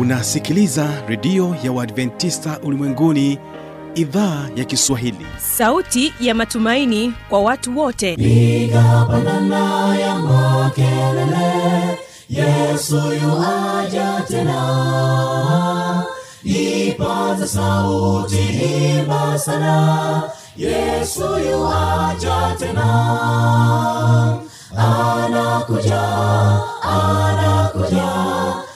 unasikiliza redio ya uadventista ulimwenguni idhaa ya kiswahili. Sauti ya matumaini kwa watu wote. Piga ya makelele yesu yuaja tena. Ipaza sauti himba sana yesu yuaja tena. Anakuja anakuja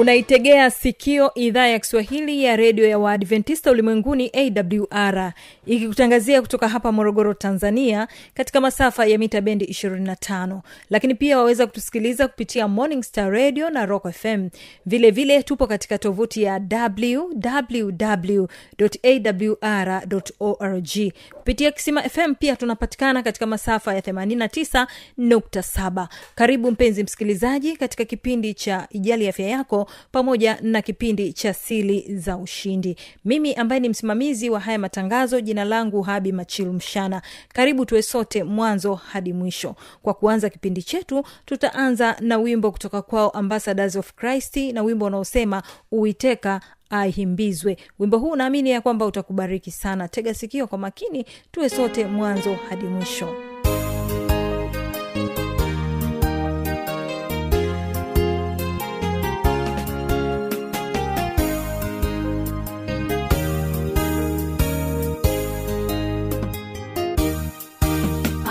unaitegea sikio idhaa ya kiswahili ya redio ya waadventista ulimwenguni awr ikikutangazia kutoka hapa morogoro tanzania katika masafa ya mita bendi 25 lakini pia waweza kutusikiliza kupitia morning star radio na rock fm vile vile tupo katika tovuti ya www awr org. Kupitia kisima fm pia tunapatikana katika masafa ya 89.7 karibu mpenzi msikilizaji katika kipindi cha ijali afya yako pamoja na kipindi cha sili za ushindi. Mimi ambaye ni msimamizi wa haya matangazo jina langu habi machilu mshana. Karibu tuwe sote mwanzo hadi mwisho. Kwa kuanza kipindi chetu tutaanza na wimbo kutoka kwao ambassadors of christ na wimbo unaosema uiteka ahimbizwe wimbo huu naamini ya kwamba utakubariki sana. Tega sikio kwa makini tuwe sote mwanzo hadi mwisho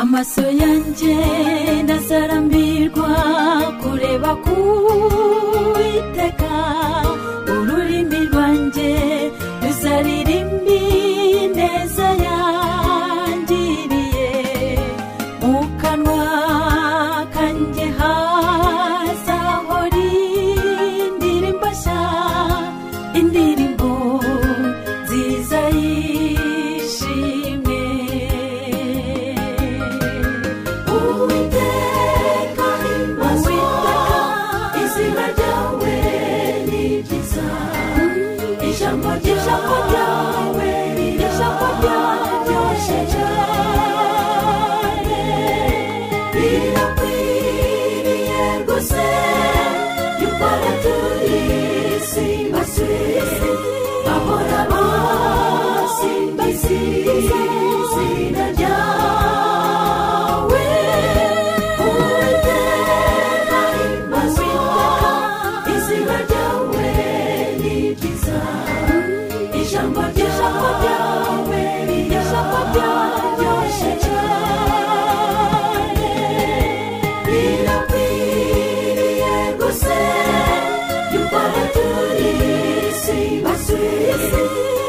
amaso yanjye ndazarambirwa kureba kuwiteka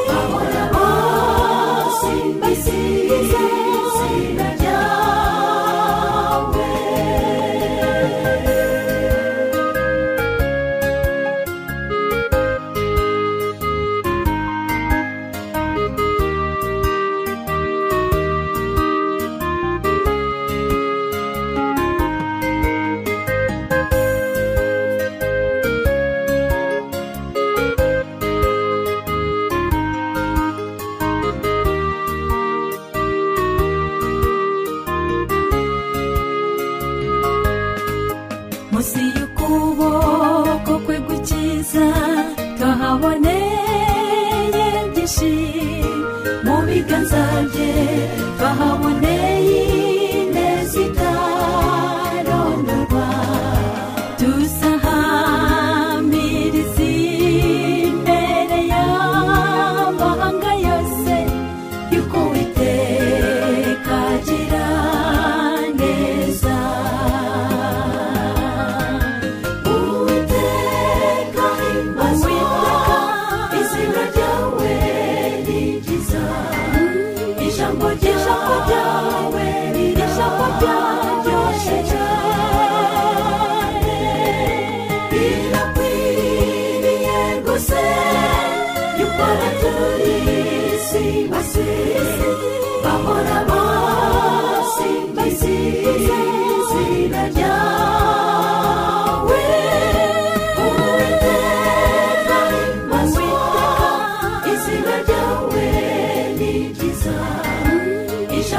Ahora oh, más invisible.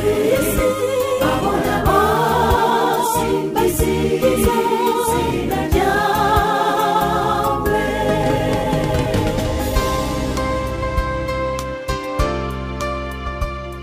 see you.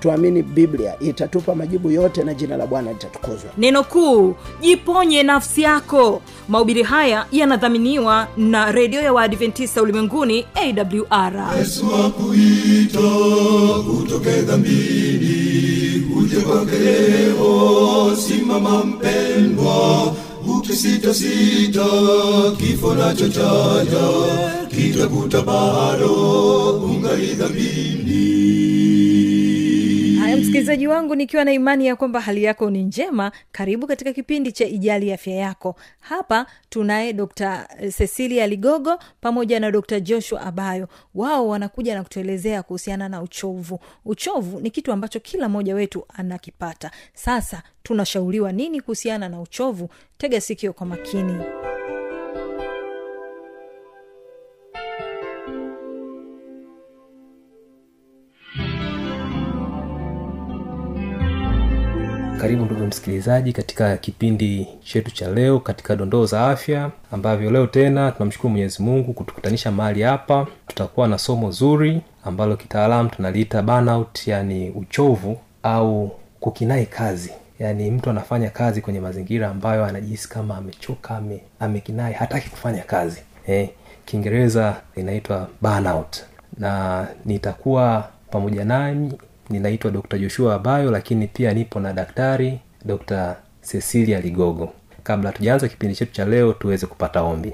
tuamini biblia itatupa majibu yote na jina la bwana litatukuzwa. Neno kuu jiponye nafsi yako. Mahubiri haya yanadhaminiwa na redio ya waadventista ulimwenguni awr yesu akuita utoke dhambini uje kwake leo simama mpendwa ukisitasita kifo nacho chaja kitakuta bado ungali dhambini msikilizaji wangu nikiwa na imani ya kwamba hali yako ni njema karibu katika kipindi cha ijali afya yako. Hapa tunaye dr cecilia ligogo pamoja na dr joshua abayo. Wao wanakuja na kutuelezea kuhusiana na uchovu. Uchovu ni kitu ambacho kila mmoja wetu anakipata. Sasa tunashauriwa nini kuhusiana na uchovu? Tega sikio kwa makini karibu ndugu msikilizaji katika kipindi chetu cha leo katika dondoo za afya ambavyo leo tena tunamshukuru mwenyezi mungu kutukutanisha mahali hapa. Tutakuwa na somo zuri ambalo kitaalamu tunaliita burnout yani uchovu au kukinai kazi. Yaani mtu anafanya kazi kwenye mazingira ambayo anajihisi kama amechoka ame, amekinai hataki kufanya kazi. Eh, kiingereza inaitwa burnout. Na nitakuwa pamoja nami ninaitwa dr joshua abayo lakini pia nipo na daktari dr cecilia ligogo. Kabla tujaanza kipindi chetu cha leo tuweze kupata ombi.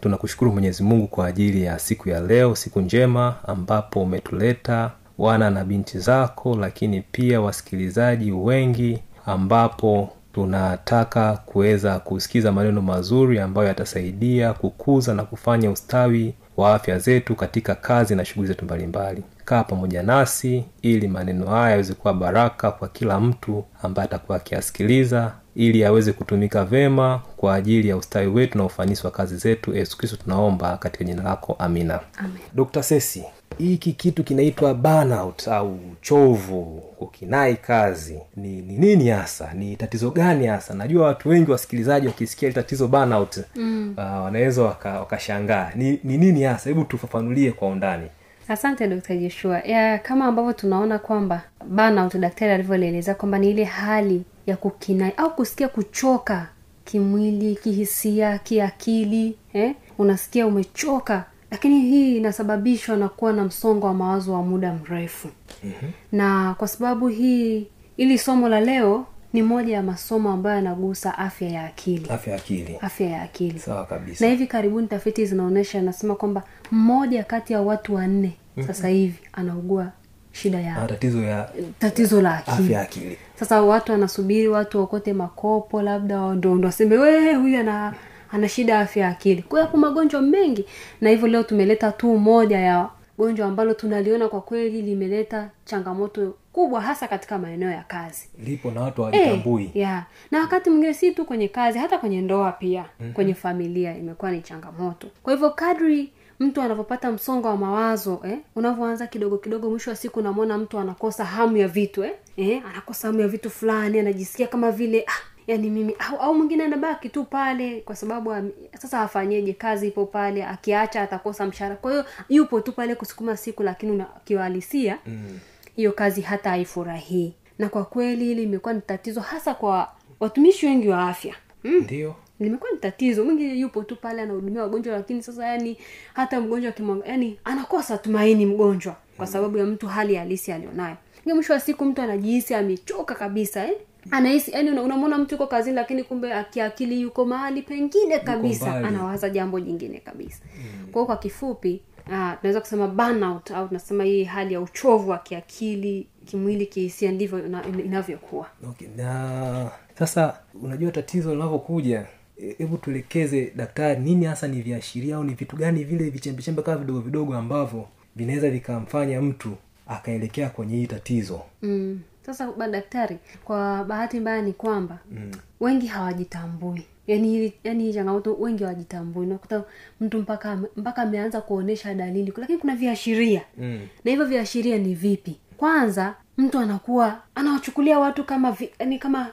Tunakushukuru mwenyezi mungu kwa ajili ya siku ya leo siku njema ambapo umetuleta wana na binti zako lakini pia wasikilizaji wengi ambapo tunataka kuweza kusikiza maneno mazuri ambayo yatasaidia kukuza na kufanya ustawi wa afya zetu katika kazi na shughuli zetu mbalimbali kaa pamoja nasi ili maneno haya yaweze kuwa baraka kwa kila mtu ambaye atakuwa akiyasikiliza ili aweze kutumika vema kwa ajili ya ustawi wetu na ufanisi wa kazi zetu. Yesu kristo tunaomba katika jina lako amina. Dr sesi hiki kitu kinaitwa burnout au uchovu ukinai kazi ni, ni nini hasa? Ni tatizo gani hasa? Najua watu wengi wasikilizaji wakisikia hili tatizo burnout mm. uh, wanaweza wakashangaa. Waka ni, ni nini hasa? Hebu tufafanulie kwa undani asante dr joshua ya, kama ambavyo tunaona kwamba burnout daktari alivyolielezea kwamba ni ile hali ya kukinai au kusikia kuchoka kimwili kihisia kiakili eh? unasikia umechoka lakini hii inasababishwa na kuwa na msongo wa mawazo wa muda mrefu mm-hmm. na kwa sababu hii ili somo la leo ni moja ya masomo ambayo yanagusa afya ya akili. Afya ya akili. Afya ya akili. Sawa kabisa. Na hivi karibuni tafiti zinaonyesha anasema kwamba mmoja kati ya watu wanne mm-hmm. sasa hivi anaugua shida ya tatizo ya tatizo la akili. afya akili. Sasa watu wanasubiri watu waokote makopo labda ndo ndo waseme wee huyu ana ana shida ya afya ya akili. Kwa hapo magonjwa mengi. Na hivyo leo tumeleta tu moja ya gonjwa ambalo tunaliona kwa kweli limeleta changamoto kubwa hasa katika maeneo ya kazi lipo na watu hawalitambui Eh, yeah. na wakati mwingine si tu kwenye kazi hata kwenye ndoa pia mm-hmm. kwenye familia imekuwa ni changamoto kwa hivyo kadri mtu anavyopata msongo wa mawazo eh, unavyoanza kidogo kidogo mwisho wa siku unamwona mtu anakosa hamu ya vitu eh? Eh, anakosa hamu ya vitu fulani anajisikia kama vile ah, yani mimi au, au mwingine anabaki tu pale kwa sababu am- sasa afanyeje kazi ipo pale akiacha atakosa mshahara. Kwa hiyo yupo tu pale kusukuma siku lakini kiuhalisia hiyo kazi hata haifurahii. Na kwa kweli hili imekuwa ni tatizo hasa kwa watumishi wengi wa afya. Mm ndio. Limekuwa ni tatizo. Mwingi yupo tu pale anahudumia wagonjwa lakini sasa yani hata mgonjwa yani anakosa tumaini mgonjwa kwa sababu ya mtu hali halisi alionayo. Mwisho wa siku mtu anajihisi amechoka kabisa eh? Anahisi yani unamwona mtu yuko kazini lakini kumbe akiakili yuko mahali pengine kabisa anawaza jambo jingine kabisa mm. kwao kwa kifupi ah, tunaweza kusema burnout au tunasema hii hali ya uchovu wa kiakili kimwili kihisia ndivyo inavyokuwa okay. na sasa unajua tatizo linavyokuja e- hebu tuelekeze daktari nini hasa ni viashiria au ni vitu gani vile vichembechembe kama vidogo vidogo ambavyo vinaweza vikamfanya mtu akaelekea kwenye hii tatizo mm. Sasa madaktari kwa bahati mbaya ni kwamba mm. wengi hawajitambui. Yani yani hii changamoto wengi hawajitambui. Nakuta mtu mpaka mpaka ameanza kuonyesha dalili. Lakini kuna viashiria. Mm. na hivyo viashiria ni vipi? Kwanza mtu anakuwa anawachukulia watu kama vi, ni kama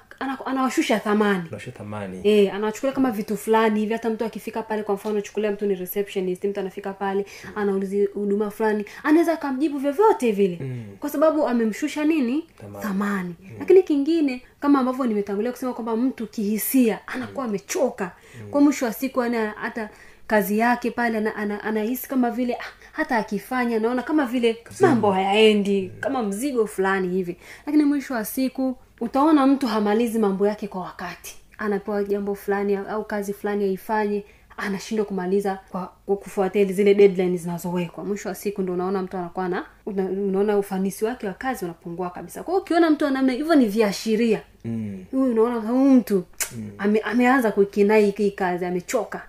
anawashusha thamani thamani e, anawachukulia kama vitu fulani hivi hata mtu akifika pale kwa mfano chukulia mtu ni receptionist mtu anafika pale anaulizi huduma fulani anaweza akamjibu vyovyote vile mm. kwa sababu amemshusha nini Thamani. thamani mm. lakini kingine kama ambavyo nimetangulia kusema kwamba mtu kihisia anakuwa amechoka mm. kwa mwisho wa siku ana hata kazi yake pale ana- ana- anahisi kama vile ah, hata akifanya naona kama vile mambo hayaendi kama mzigo fulani hivi. Lakini mwisho wa siku utaona mtu hamalizi mambo yake kwa wakati. Anapewa jambo fulani au kazi fulani aifanye anashindwa kumaliza kwa, kufuatia zile deadline zinazowekwa. Mwisho wa siku ndo unaona mtu anakuwa na una, unaona ufanisi wake wa kazi unapungua kabisa. Kwao ukiona mtu anamna hivyo ni viashiria. Mm. unaona huyu mtu ame, ameanza kukinai hii kazi amechoka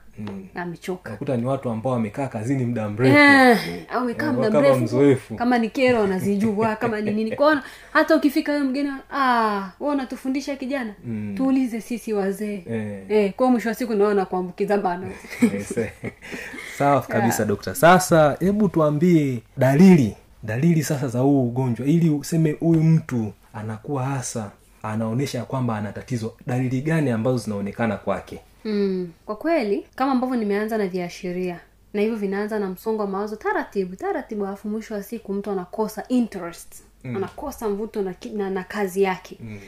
amechoka. Nakuta ni watu ambao wamekaa kazini muda mrefuamekaa Eh, amekaa Eh, muda mrefu mzoefu. kama ni kero anazijua kama ni nini. Kwaona hata ukifika huyo mgeni ah wewe unatufundisha kijana? Mm. tuulize sisi wazee. Eh. eh, kwao mwisho wa siku naona kuambukiza bana sawa kabisa dokta. Sasa hebu tuambie dalili dalili sasa za huu ugonjwa ili useme huyu mtu anakuwa hasa anaonyesha kwamba ana tatizo. Dalili gani ambazo zinaonekana kwake mm, kwa kweli kama ambavyo nimeanza na viashiria na hivyo vinaanza na msongo wa mawazo taratibu taratibu alafu mwisho wa siku mtu anakosa interest mm. anakosa mvuto na, na, na kazi yake mm.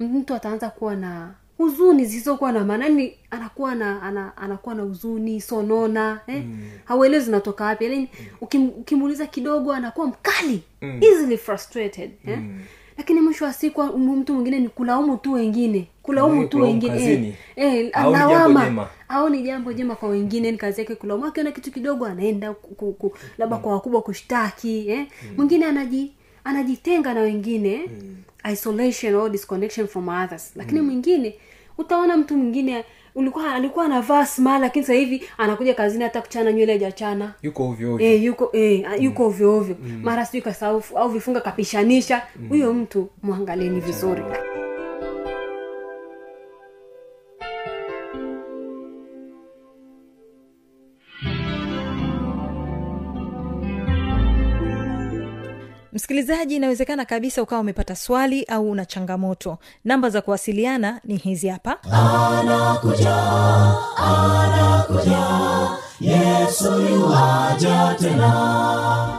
mtu ataanza kuwa na huzuni zisizokuwa na maana yani anakuwa na ana, anakuwa na huzuni sonona eh? mm. hauelewi zinatoka wapi yani ukim, ukimuuliza kidogo anakuwa mkali mm. easily frustrated eh? mm lakini mwisho wa siku mtu mwingine ni kulaumu tu wengine. Kulaumu tu wengine. eh, eh, lawama. au ni jambo jema kwa wengine ni kazi yake kulaumu. Akiona kitu kidogo anaenda ku- ku- ku- labda kwa wakubwa kushtaki eh? mwingine anaji anajitenga na wengine isolation or disconnection from others. Lakini mwingine utaona mtu mwingine ulikuwa alikuwa anavaa sma lakini sasa hivi anakuja kazini hata kuchana nywele hajachana. Yuko ovyo ovyo. E, yuko e, yuko ovyo ovyo. Mara sijui kasahau au vifunga kapishanisha. Huyo mtu mwangalieni vizuri msikilizaji inawezekana kabisa ukawa umepata swali au una changamoto. Namba za kuwasiliana ni hizi hapa.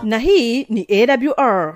Na hii ni awr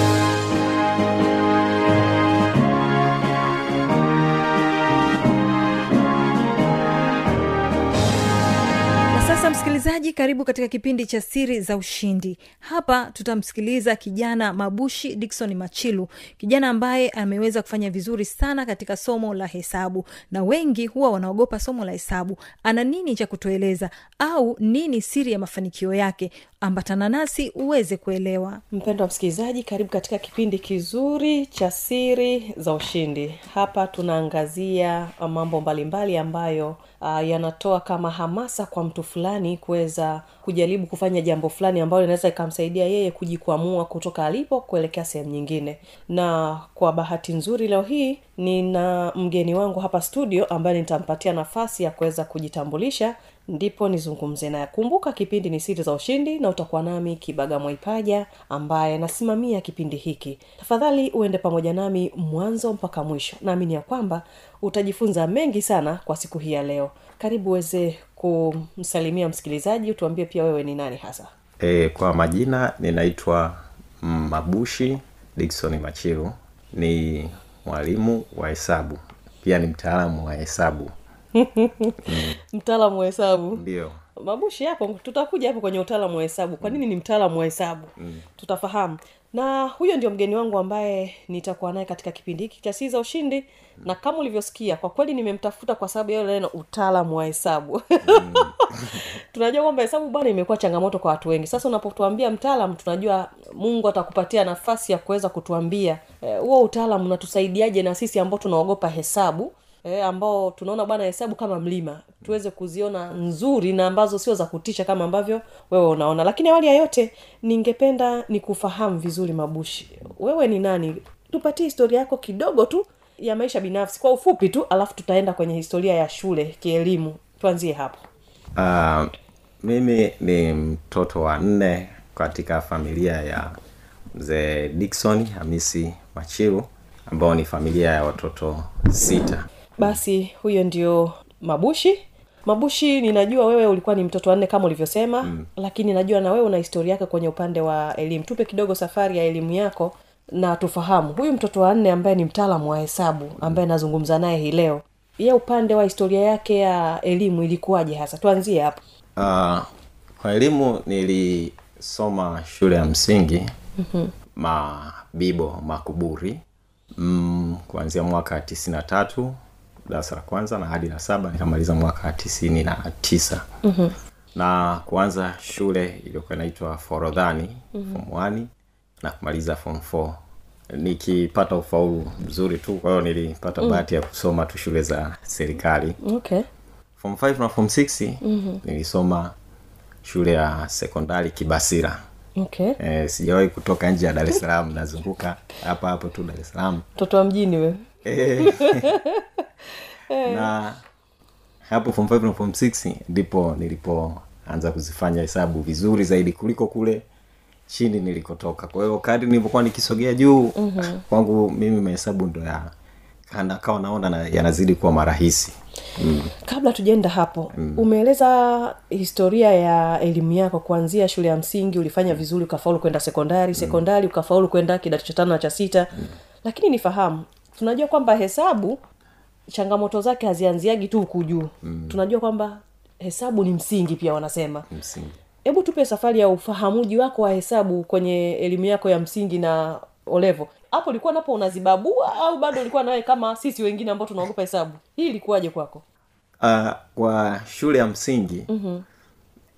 msikilizaji karibu katika kipindi cha siri za ushindi. Hapa tutamsikiliza kijana mabushi dikson machilu kijana ambaye ameweza kufanya vizuri sana katika somo la hesabu na wengi huwa wanaogopa somo la hesabu. Ana nini cha kutueleza? Au nini siri ya mafanikio yake? Ambatana nasi uweze kuelewa. Mpendo wa msikilizaji karibu katika kipindi kizuri cha siri za ushindi. Hapa tunaangazia mambo mbalimbali ambayo uh, yanatoa kama hamasa kwa mtu fulani kuweza kujaribu kufanya jambo fulani ambalo inaweza ikamsaidia yeye kujikwamua kutoka alipo kuelekea sehemu nyingine. Na kwa bahati nzuri leo hii nina mgeni wangu hapa studio ambaye nitampatia nafasi ya kuweza kujitambulisha ndipo nizungumze naye. Kumbuka kipindi ni siri za ushindi na utakuwa nami kibaga mwaipaja ambaye nasimamia kipindi hiki. Tafadhali uende pamoja nami mwanzo mpaka mwisho. Naamini ya kwamba utajifunza mengi sana kwa siku hii ya leo. Karibu uweze kumsalimia msikilizaji utuambie pia wewe ni nani hasa. E, kwa majina ninaitwa Mabushi dikson Machiru, ni mwalimu wa hesabu, pia ni mtaalamu wa hesabu. mtaalamu wa hesabu Ndio. mabushi hapo tutakuja hapo kwenye utaalamu wa hesabu kwa nini ni mtaalamu wa hesabu mm. tutafahamu na huyo ndio mgeni wangu ambaye nitakuwa naye katika kipindi hiki cha siza ushindi mm. na kama ulivyosikia kwa kweli nimemtafuta kwa sababu yayo neno utaalamu wa hesabu mm. tunajua kwamba hesabu bwana imekuwa changamoto kwa watu wengi sasa unapotuambia mtaalam tunajua mungu atakupatia nafasi ya kuweza kutuambia huo e, utaalamu unatusaidiaje na sisi ambao tunaogopa hesabu e, ambao tunaona bwana hesabu kama mlima. Tuweze kuziona nzuri na ambazo sio za kutisha kama ambavyo wewe unaona. Lakini awali ya yote ningependa nikufahamu vizuri mabushi. Wewe ni nani? Tupatie historia yako kidogo tu ya maisha binafsi kwa ufupi tu alafu tutaenda kwenye historia ya shule kielimu. Tuanzie hapo. Uh, mimi ni mtoto wa nne katika familia ya mzee dikson Hamisi Machiru ambao ni familia ya watoto sita. Basi huyo ndio mabushi. Mabushi ninajua wewe ulikuwa ni mtoto wanne kama ulivyosema mm. lakini najua na wewe una historia yake kwenye upande wa elimu. Tupe kidogo safari ya elimu yako na tufahamu. Huyu mtoto wa nne ambaye ni mtaalamu wa hesabu ambaye nazungumza naye hii leo ye upande wa historia yake ya elimu ilikuwaje hasa? Tuanzie hapo. Uh, kwa elimu nilisoma shule ya msingi mm-hmm. Mabibo Makuburi mm, kuanzia mwaka tisini na tatu darasa la kwanza na hadi la saba nikamaliza mwaka tisini na tisa. Mm-hmm. na kuanza shule iliyokuwa inaitwa Forodhani mm-hmm. form na kumaliza form four. Nikipata ufaulu mzuri tu kwa hiyo nilipata bahati ya kusoma tu shule za serikali. Okay. Form 5 na form 6 mm-hmm. nilisoma shule ya sekondari kibasira. Okay. E, sijawahi kutoka nje ya dar es salaam nazunguka hapa hapo tu dar es salaam. Mtoto wa mjini we Eh, na hapo form 5 na form 6 ndipo nilipoanza kuzifanya hesabu vizuri zaidi kuliko kule chini nilikotoka kwa hiyo kadi nilivyokuwa nikisogea juu mm-hmm. kwangu mimi mahesabu ndo ya kana- naona na, yanazidi kuwa marahisi mm. kabla tujaenda hapo mm. umeeleza historia ya elimu yako kuanzia shule ya msingi ulifanya vizuri ukafaulu kwenda sekondari sekondari ukafaulu kwenda kidato cha tano na cha sita mm. lakini nifahamu tunajua kwamba hesabu changamoto zake hazianziagi tu huku juu. Mm. tunajua kwamba hesabu ni msingi pia wanasema. Hebu tupe safari ya ufahamuji wako wa hesabu kwenye elimu yako ya msingi na olevo hapo ulikuwa napo unazibabua au bado ulikuwa nawe kama sisi wengine ambao tunaogopa hesabu? Hii ilikuwaje kwako? Uh, kwa shule ya msingi mm-hmm.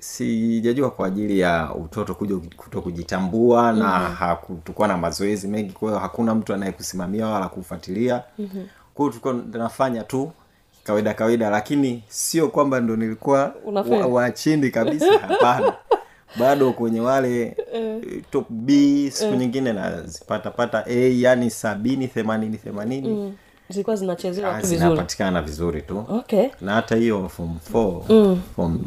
Sijajua kwa ajili ya utoto kuja kuto kujitambua mm-hmm. na hakutukuwa na mazoezi mengi. Kwa hiyo hakuna mtu anayekusimamia wala kufuatilia. Mm-hmm. kwa hiyo tulikuwa nafanya tu kawaida kawaida lakini sio kwamba ndo nilikuwa wa, wa chini kabisa hapana. Bado kwenye wale top b siku nyingine nazipatapata a yani sabini themanini themanini. Mm. zilikuwa zinachezewa Ah, vizuri. zinapatikana vizuri tu. Okay. Na hata hiyo form 4 form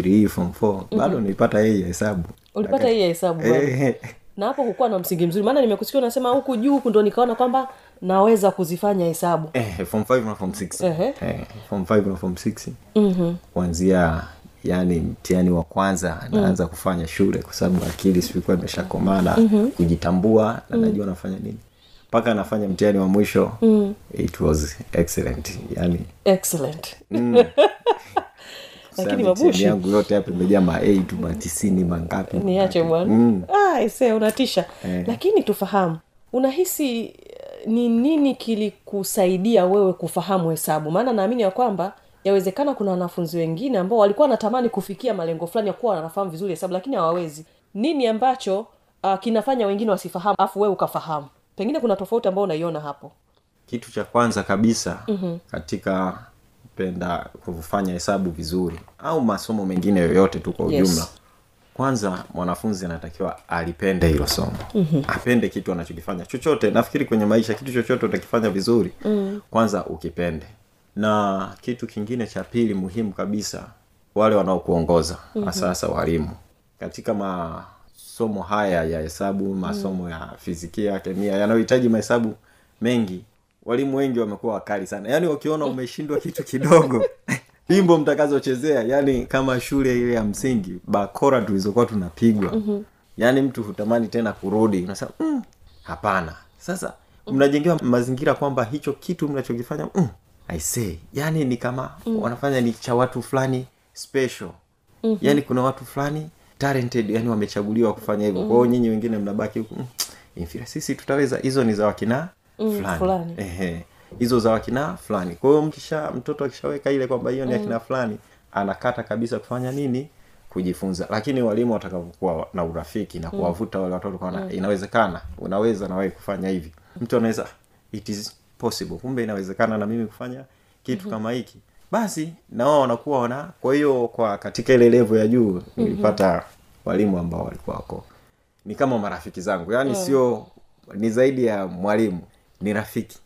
3 form 4 bado nilipata hii hesabu. Ulipata hii ya hesabu. Eh, na hapo hukuwa na msingi mzuri. Maana nimekusikia unasema huku juu huku ndo nikaona kwamba naweza kuzifanya hesabu. Eh, form 5 na form 6 eh, form 5 na form 6 kuanzia yani mtihani wa kwanza naanza kufanya shule kwa sababu akili sikuwa imeshakomana kujitambua na najua nafanya nini. Mpaka anafanya mtihani wa mwisho it was excellent. Yani excellent lakini mabushi yangu yote hapa imejaa ma tu matisini mangapi niache bwana. Mm. ah, ise unatisha. Eh. lakini tufahamu. Unahisi eh, ni nini kilikusaidia wewe kufahamu hesabu? Maana naamini ya kwamba yawezekana kuna wanafunzi wengine ambao walikuwa wanatamani kufikia malengo fulani ya kuwa wanafahamu vizuri hesabu lakini hawawezi. Nini ambacho uh, kinafanya wengine wasifahamu afu wewe ukafahamu? Pengine kuna tofauti ambao unaiona hapo. Kitu cha kwanza kabisa Mhm. katika kupenda kufanya hesabu vizuri au masomo mengine yoyote tu kwa Yes. kwanza mwanafunzi anatakiwa alipende hilo somo Mhm. apende kitu anachokifanya chochote nafikiri kwenye maisha kitu chochote utakifanya vizuri Mm. kwanza ukipende na kitu kingine cha pili muhimu kabisa wale wanaokuongoza hasahasa mm-hmm. walimu katika masomo haya ya hesabu masomo ya fizikia kemia yanayohitaji mahesabu mengi walimu wengi wamekuwa wakali sana yaani wakiona umeshindwa kitu kidogo wimbo mtakazochezea yani kama shule ile ya msingi bakora tulizokuwa tunapigwa Mhm. yaani mtu hutamani tena kurudi unasema mm, hapana sasa mnajengewa mazingira kwamba hicho kitu mnachokifanya mm, aisee yani ni kama Mm. wanafanya ni cha watu fulani special Mhm. yani kuna watu fulani talented yani wamechaguliwa kufanya hivyo mm-hmm. kwao nyinyi wengine mnabaki huku mm, inferior. sisi tutaweza hizo ni za wakina fulani fulani. Ehe. hizo za wakina fulani kwa hiyo mkisha mtoto akishaweka ile kwamba hiyo ni Mm. akina fulani anakata kabisa kufanya nini kujifunza lakini walimu watakavyokuwa na urafiki na Mm. kuwavuta wale watoto kwa Mm. inawezekana unaweza na wewe kufanya hivi mtu anaweza it is possible kumbe inawezekana na mimi kufanya kitu Mhm. kama hiki basi na wao wanakuwa wana kwa hiyo kwa katika ile levo ya juu nilipata walimu ambao walikuwa wako ni kama marafiki zangu yaani yeah. sio ni zaidi ya mwalimu ni rafiki.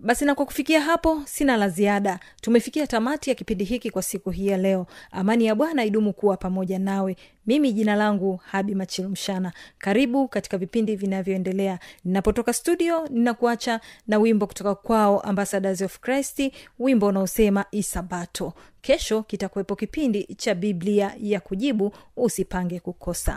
Basi na kwa kufikia hapo sina la ziada. Tumefikia tamati ya kipindi hiki kwa siku hii ya leo. Amani ya bwana idumu kuwa pamoja nawe. Mimi jina langu habi machilumshana karibu katika vipindi vinavyoendelea. Ninapotoka studio ninakuacha na wimbo kutoka kwao ambassadors of christ wimbo unaosema isabato. Kesho kitakuwepo kipindi cha biblia ya kujibu usipange kukosa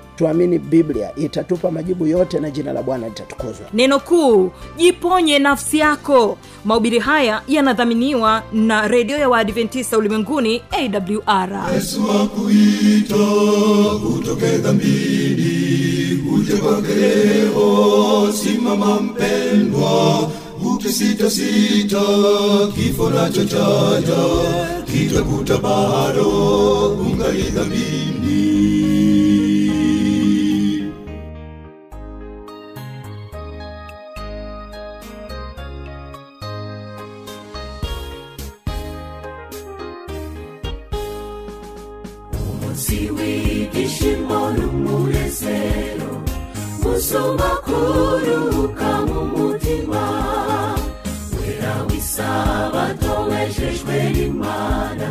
tuamini biblia itatupa majibu yote na jina la bwana litatukuzwa. Neno kuu jiponye nafsi yako. Mahubiri haya yanadhaminiwa na redio ya waadventista ulimwenguni awr yesu akuita utoke dhambini uje kwake leo simama mpendwa ukisitasita kifo nacho chaja kitakuta bado ungali dhambini umunsi w'ibyishimo n'umunezero musoma kuruhuka mu wera w'isabato wejejwe n'imana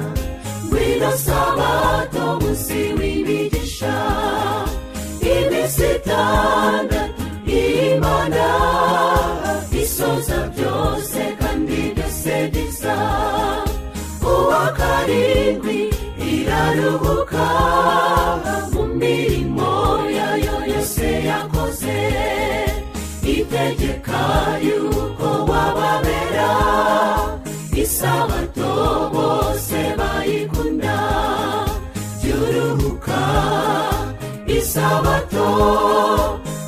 ngwino sabato munsi w'imigisha iminsi imana. Isoza byose kandi byose bisa uwa iraruhuka mu mirimo yayo yose yakoze. Itegeka yuko wababera isabato bose bayikunda. Byuruhuka isabato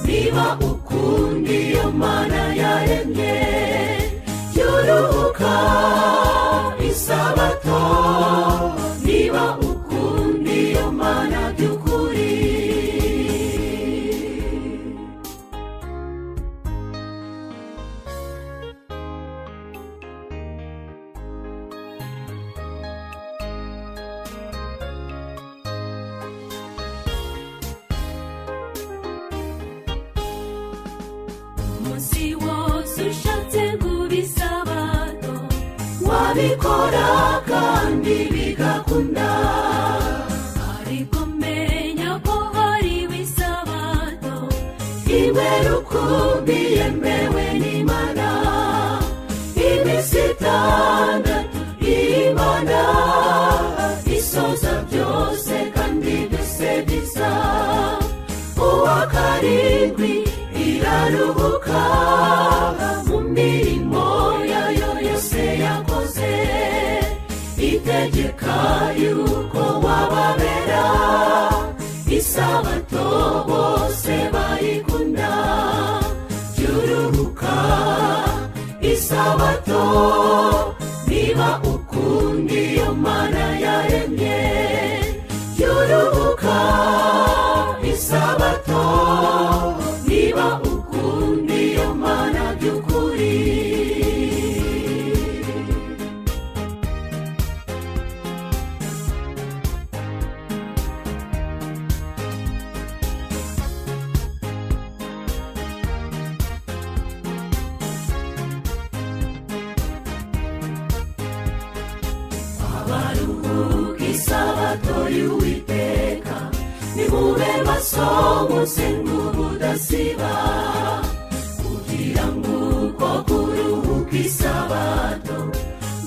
niba ukunda uwa karindwi iraruhuka mu mirimo yayo yose yakoze itegeka yuko wababera. Isabato bose bayikunda byuruhuka isabato niba ukunda iyo mana yaremye byuruhuka isabato isabato y'uwiteka nimube maso musenga ubudasiba kugira ngo uko kuruhuka isabato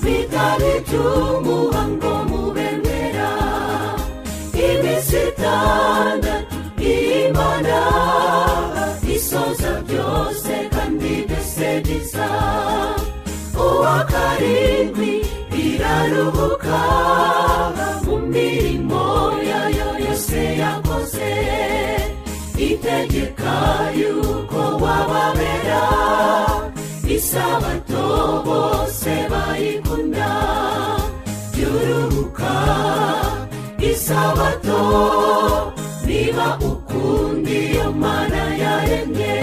bitari iby'umuhango mubemera iminsi itandatu imana isoza byose kandi bisa uwa karindwi iraruhuka yakoze itegeka yuko wababera isabato isabato niba ukunda iyo mana yaremye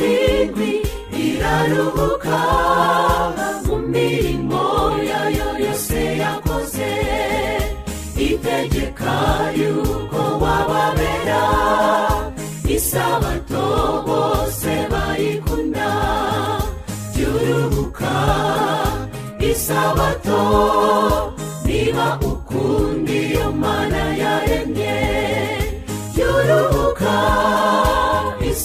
karindwi iraruhuka. Mu mirimo yayo yose yakoze itegeka yuko wababera. Isabato bose bayikunda byuruhuka isabato niba ukunda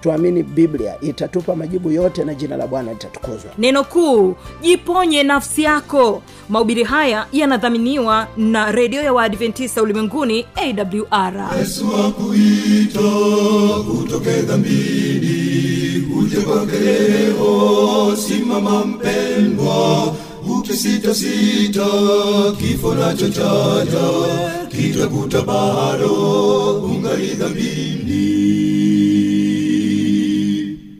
tuamini biblia itatupa majibu yote na jina la bwana litatukuzwa. Neno kuu jiponye nafsi yako. Mahubiri haya yanadhaminiwa na redio ya waadventista ulimwenguni awr yesu akuita utoke dhambini uje kwake leo simama mpendwa ukisitasita kifo nacho chaja kitakuta bado ungali dhambini